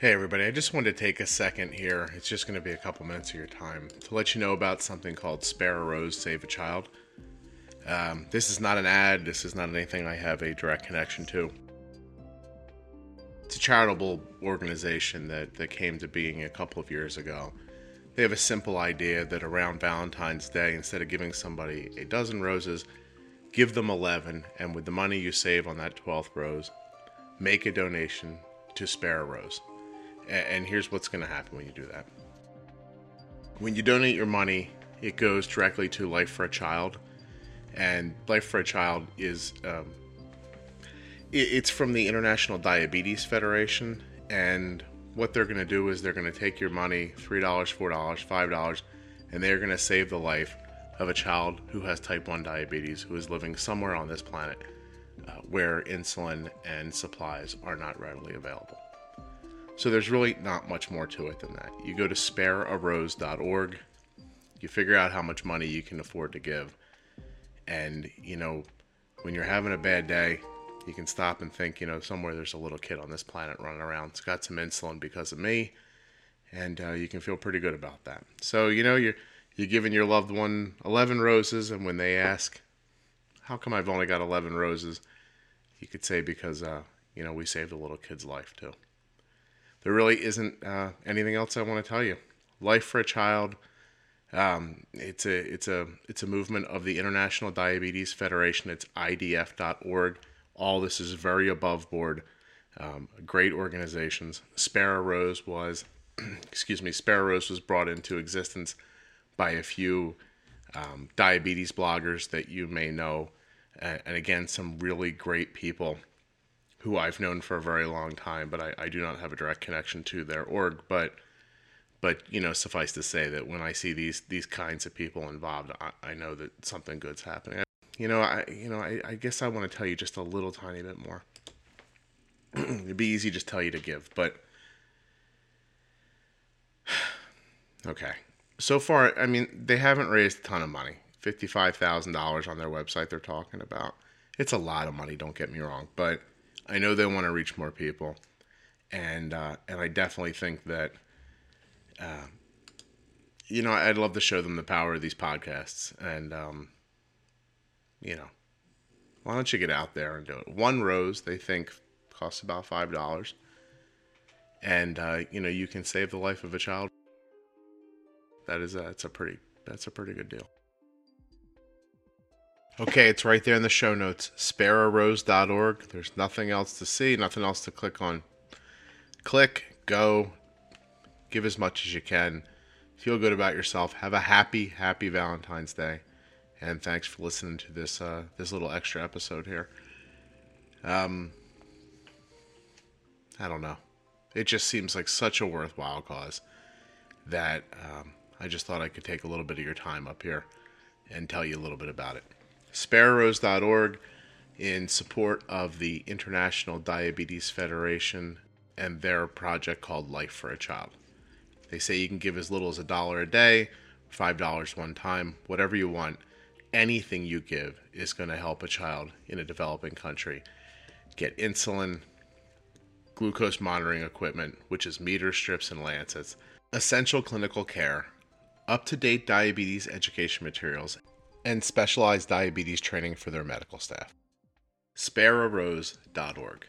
Hey, everybody, I just wanted to take a second here. It's just going to be a couple minutes of your time to let you know about something called Spare a Rose, Save a Child. Um, this is not an ad, this is not anything I have a direct connection to. It's a charitable organization that, that came to being a couple of years ago. They have a simple idea that around Valentine's Day, instead of giving somebody a dozen roses, give them 11, and with the money you save on that 12th rose, make a donation to Spare a Rose. And here's what's going to happen when you do that. When you donate your money, it goes directly to Life for a Child. And Life for a Child is um, it's from the International Diabetes Federation. And what they're going to do is they're going to take your money $3, $4, $5 and they're going to save the life of a child who has type 1 diabetes who is living somewhere on this planet uh, where insulin and supplies are not readily available. So there's really not much more to it than that. You go to sparearose.org, you figure out how much money you can afford to give, and you know, when you're having a bad day, you can stop and think, you know, somewhere there's a little kid on this planet running around. It's got some insulin because of me, and uh, you can feel pretty good about that. So you know, you're you're giving your loved one 11 roses, and when they ask, "How come I've only got 11 roses?" you could say because uh, you know we saved a little kid's life too there really isn't uh, anything else I want to tell you. Life for a Child. Um, it's a it's a it's a movement of the International Diabetes Federation. It's IDF.org. All this is very above board. Um, great organizations. Spare a Rose was, excuse me, Spare a Rose was brought into existence by a few um, diabetes bloggers that you may know, and again, some really great people who I've known for a very long time, but I, I do not have a direct connection to their org. But but you know, suffice to say that when I see these these kinds of people involved, I, I know that something good's happening. You know, I you know, I, I guess I want to tell you just a little tiny bit more. It'd be easy just tell you to give, but okay. So far, I mean, they haven't raised a ton of money. Fifty-five thousand dollars on their website. They're talking about. It's a lot of money. Don't get me wrong, but I know they want to reach more people, and uh, and I definitely think that, uh, you know, I'd love to show them the power of these podcasts, and um, you know, why don't you get out there and do it? One rose they think costs about five dollars, and uh, you know you can save the life of a child. That is a, that's a pretty that's a pretty good deal. Okay, it's right there in the show notes. SpareARose.org. There's nothing else to see, nothing else to click on. Click, go, give as much as you can. Feel good about yourself. Have a happy, happy Valentine's Day. And thanks for listening to this uh, this little extra episode here. Um, I don't know. It just seems like such a worthwhile cause that um, I just thought I could take a little bit of your time up here and tell you a little bit about it sparearose.org in support of the International Diabetes Federation and their project called Life for a Child. They say you can give as little as a dollar a day, $5 one time, whatever you want. Anything you give is going to help a child in a developing country get insulin, glucose monitoring equipment, which is meter strips and lancets, essential clinical care, up to date diabetes education materials, and specialized diabetes training for their medical staff. SpareARose.org